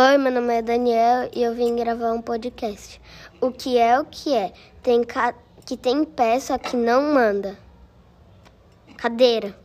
Oi, meu nome é Daniel e eu vim gravar um podcast. O que é o que é? Tem ca... que tem peça que não manda. Cadeira.